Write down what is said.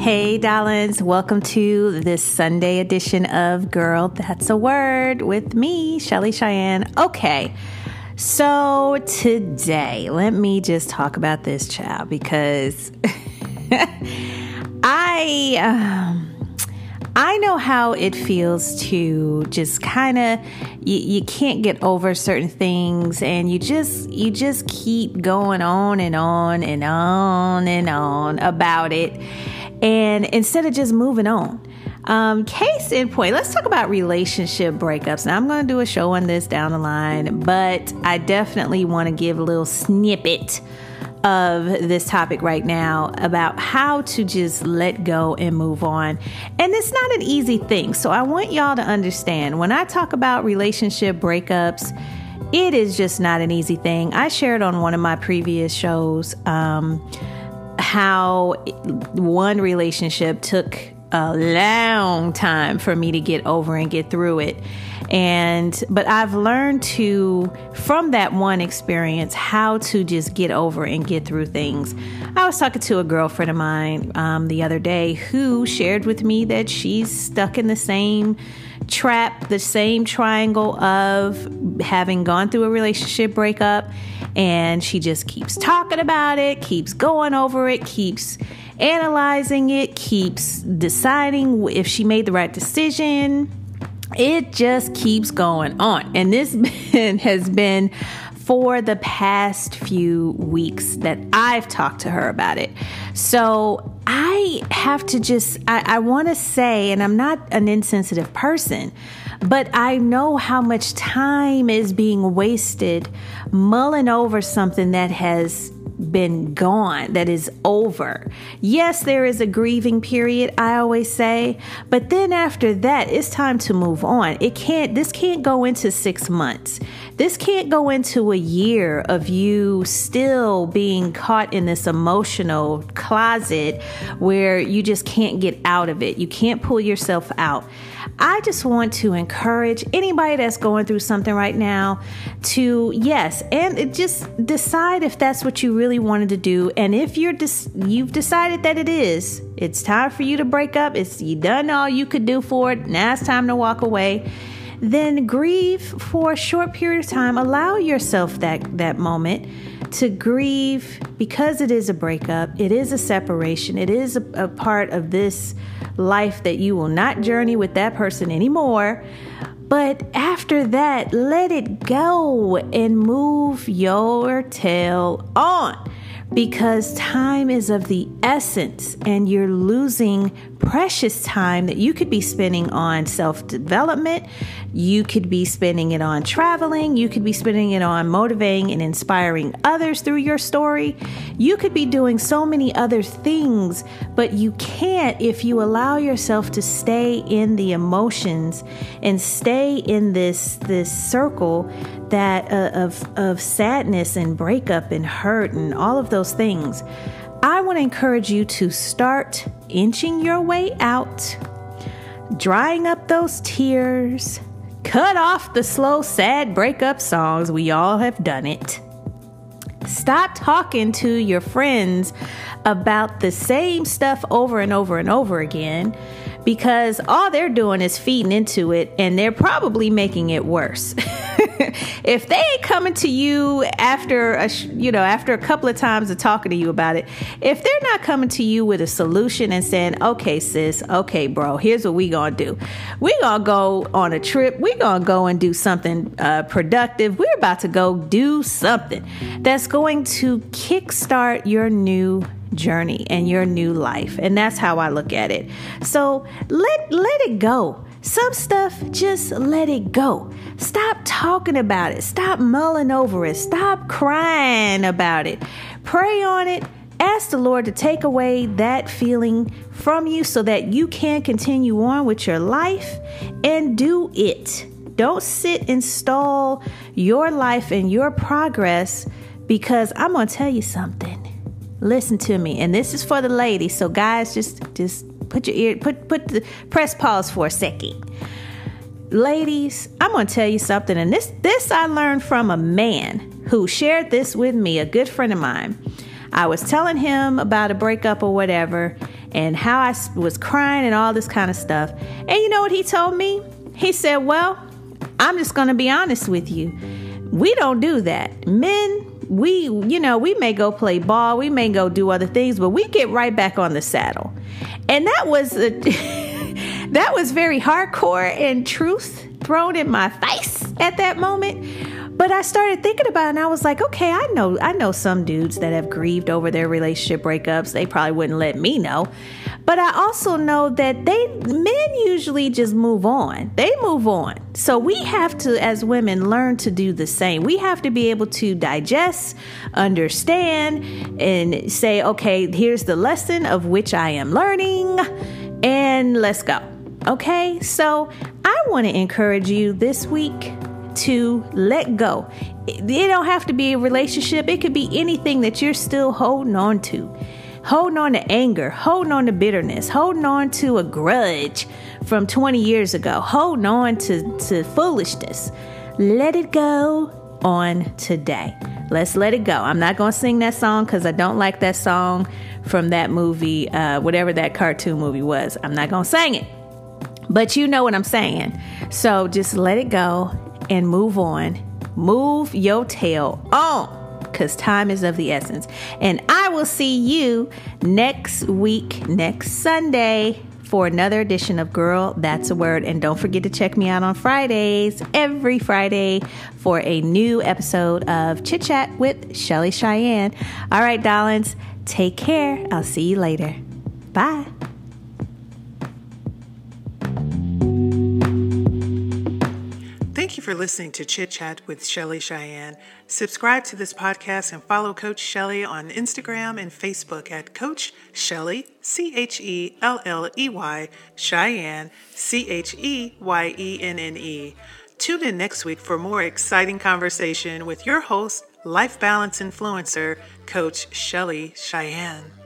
Hey, darlings, welcome to this Sunday edition of Girl That's a Word with me, Chelley Cheyenne. Okay, so today, let me just talk about this child because I. Um, I know how it feels to just kind of you, you can't get over certain things and you just you just keep going on and on and on and on about it and instead of just moving on. Um, case in point, let's talk about relationship breakups. Now, I'm going to do a show on this down the line, but I definitely want to give a little snippet of this topic right now about how to just let go and move on. And it's not an easy thing. So I want y'all to understand when I talk about relationship breakups, it is just not an easy thing. I shared on one of my previous shows um, how one relationship took a long time for me to get over and get through it. And, but I've learned to, from that one experience, how to just get over and get through things. I was talking to a girlfriend of mine um, the other day who shared with me that she's stuck in the same trap, the same triangle of having gone through a relationship breakup. And she just keeps talking about it, keeps going over it, keeps analyzing it, keeps deciding if she made the right decision. It just keeps going on. And this has been for the past few weeks that I've talked to her about it. So I have to just, I, I want to say, and I'm not an insensitive person, but I know how much time is being wasted mulling over something that has been gone, that is over. Yes, there is a grieving period, I always say, but then after that, it's time to move on. It can't, this can't go into six months. This can't go into a year of you still being caught in this emotional closet where you just can't get out of it. You can't pull yourself out. I just want to encourage anybody that's going through something right now to, yes, and just decide if that's what you really wanted to do. And if you're dis- you've decided that it is, it's time for you to break up. It's you done all you could do for it. Now it's time to walk away then grieve for a short period of time. Allow yourself that, that moment to grieve because it is a breakup, it is a separation, it is a, a part of this life that you will not journey with that person anymore. But after that, let it go and move your tail on because time is of the essence and you're losing precious time that you could be spending on self development. You could be spending it on traveling. You could be spending it on motivating and inspiring others through your story. You could be doing so many other things, but you can't if you allow yourself to stay in the emotions and stay in this this circle that uh, of of sadness and breakup and hurt and all of those things. I want to encourage you to start inching your way out, drying up those tears, cut off the slow, sad breakup songs. We all have done it. Stop talking to your friends about the same stuff over and over and over again because all they're doing is feeding into it and they're probably making it worse. if they ain't coming to you after a you know after a couple of times of talking to you about it if they're not coming to you with a solution and saying okay sis okay bro here's what we gonna do we gonna go on a trip we gonna go and do something uh, productive we're about to go do something that's going to kickstart your new journey and your new life. And that's how I look at it. So let let it go. Some stuff, just let it go. Stop talking about it. Stop mulling over it. Stop crying about it. Pray on it. Ask the Lord to take away that feeling from you so that you can continue on with your life and do it. Don't sit and stall your life and your progress because I'm going to tell you something listen to me and this is for the ladies so guys just just put your ear put put the press pause for a second ladies i'm going to tell you something and this this i learned from a man who shared this with me a good friend of mine i was telling him about a breakup or whatever and how I was crying and all this kind of stuff. And you know what he told me? He said, Well, I'm just going to be honest with you. We don't do that. Men, we, you know, we may go play ball, we may go do other things, but we get right back on the saddle. And that was a, that was very hardcore and truth thrown in my face at that moment. But I started thinking about it and I was like, okay, I know I know some dudes that have grieved over their relationship breakups. They probably wouldn't let me know. But I also know that they men usually just move on. They move on. So we have to as women learn to do the same. We have to be able to digest, understand and say, okay, here's the lesson of which I am learning and let's go. Okay? So I want to encourage you this week to let go. It don't have to be a relationship, it could be anything that you're still holding on to. Holding on to anger, holding on to bitterness, holding on to a grudge from 20 years ago, holding on to, to foolishness. Let it go on today. Let's let it go. I'm not going to sing that song because I don't like that song from that movie, uh, whatever that cartoon movie was. I'm not going to sing it. But you know what I'm saying. So just let it go and move on. Move your tail on because time is of the essence. And I will see you next week, next Sunday, for another edition of Girl That's a Word. And don't forget to check me out on Fridays, every Friday, for a new episode of Chit Chat with Chelley Cheyenne. All right, darlings, take care. I'll see you later. Bye. You for listening to Chit Chat with Chelley Cheyenne. Subscribe to this podcast and follow Coach Chelley on Instagram and Facebook at Coach Chelley, C H E L L E Y, Cheyenne, C H E Y E N N E. Tune in next week for more exciting conversation with your host, life balance influencer, Coach Chelley Cheyenne.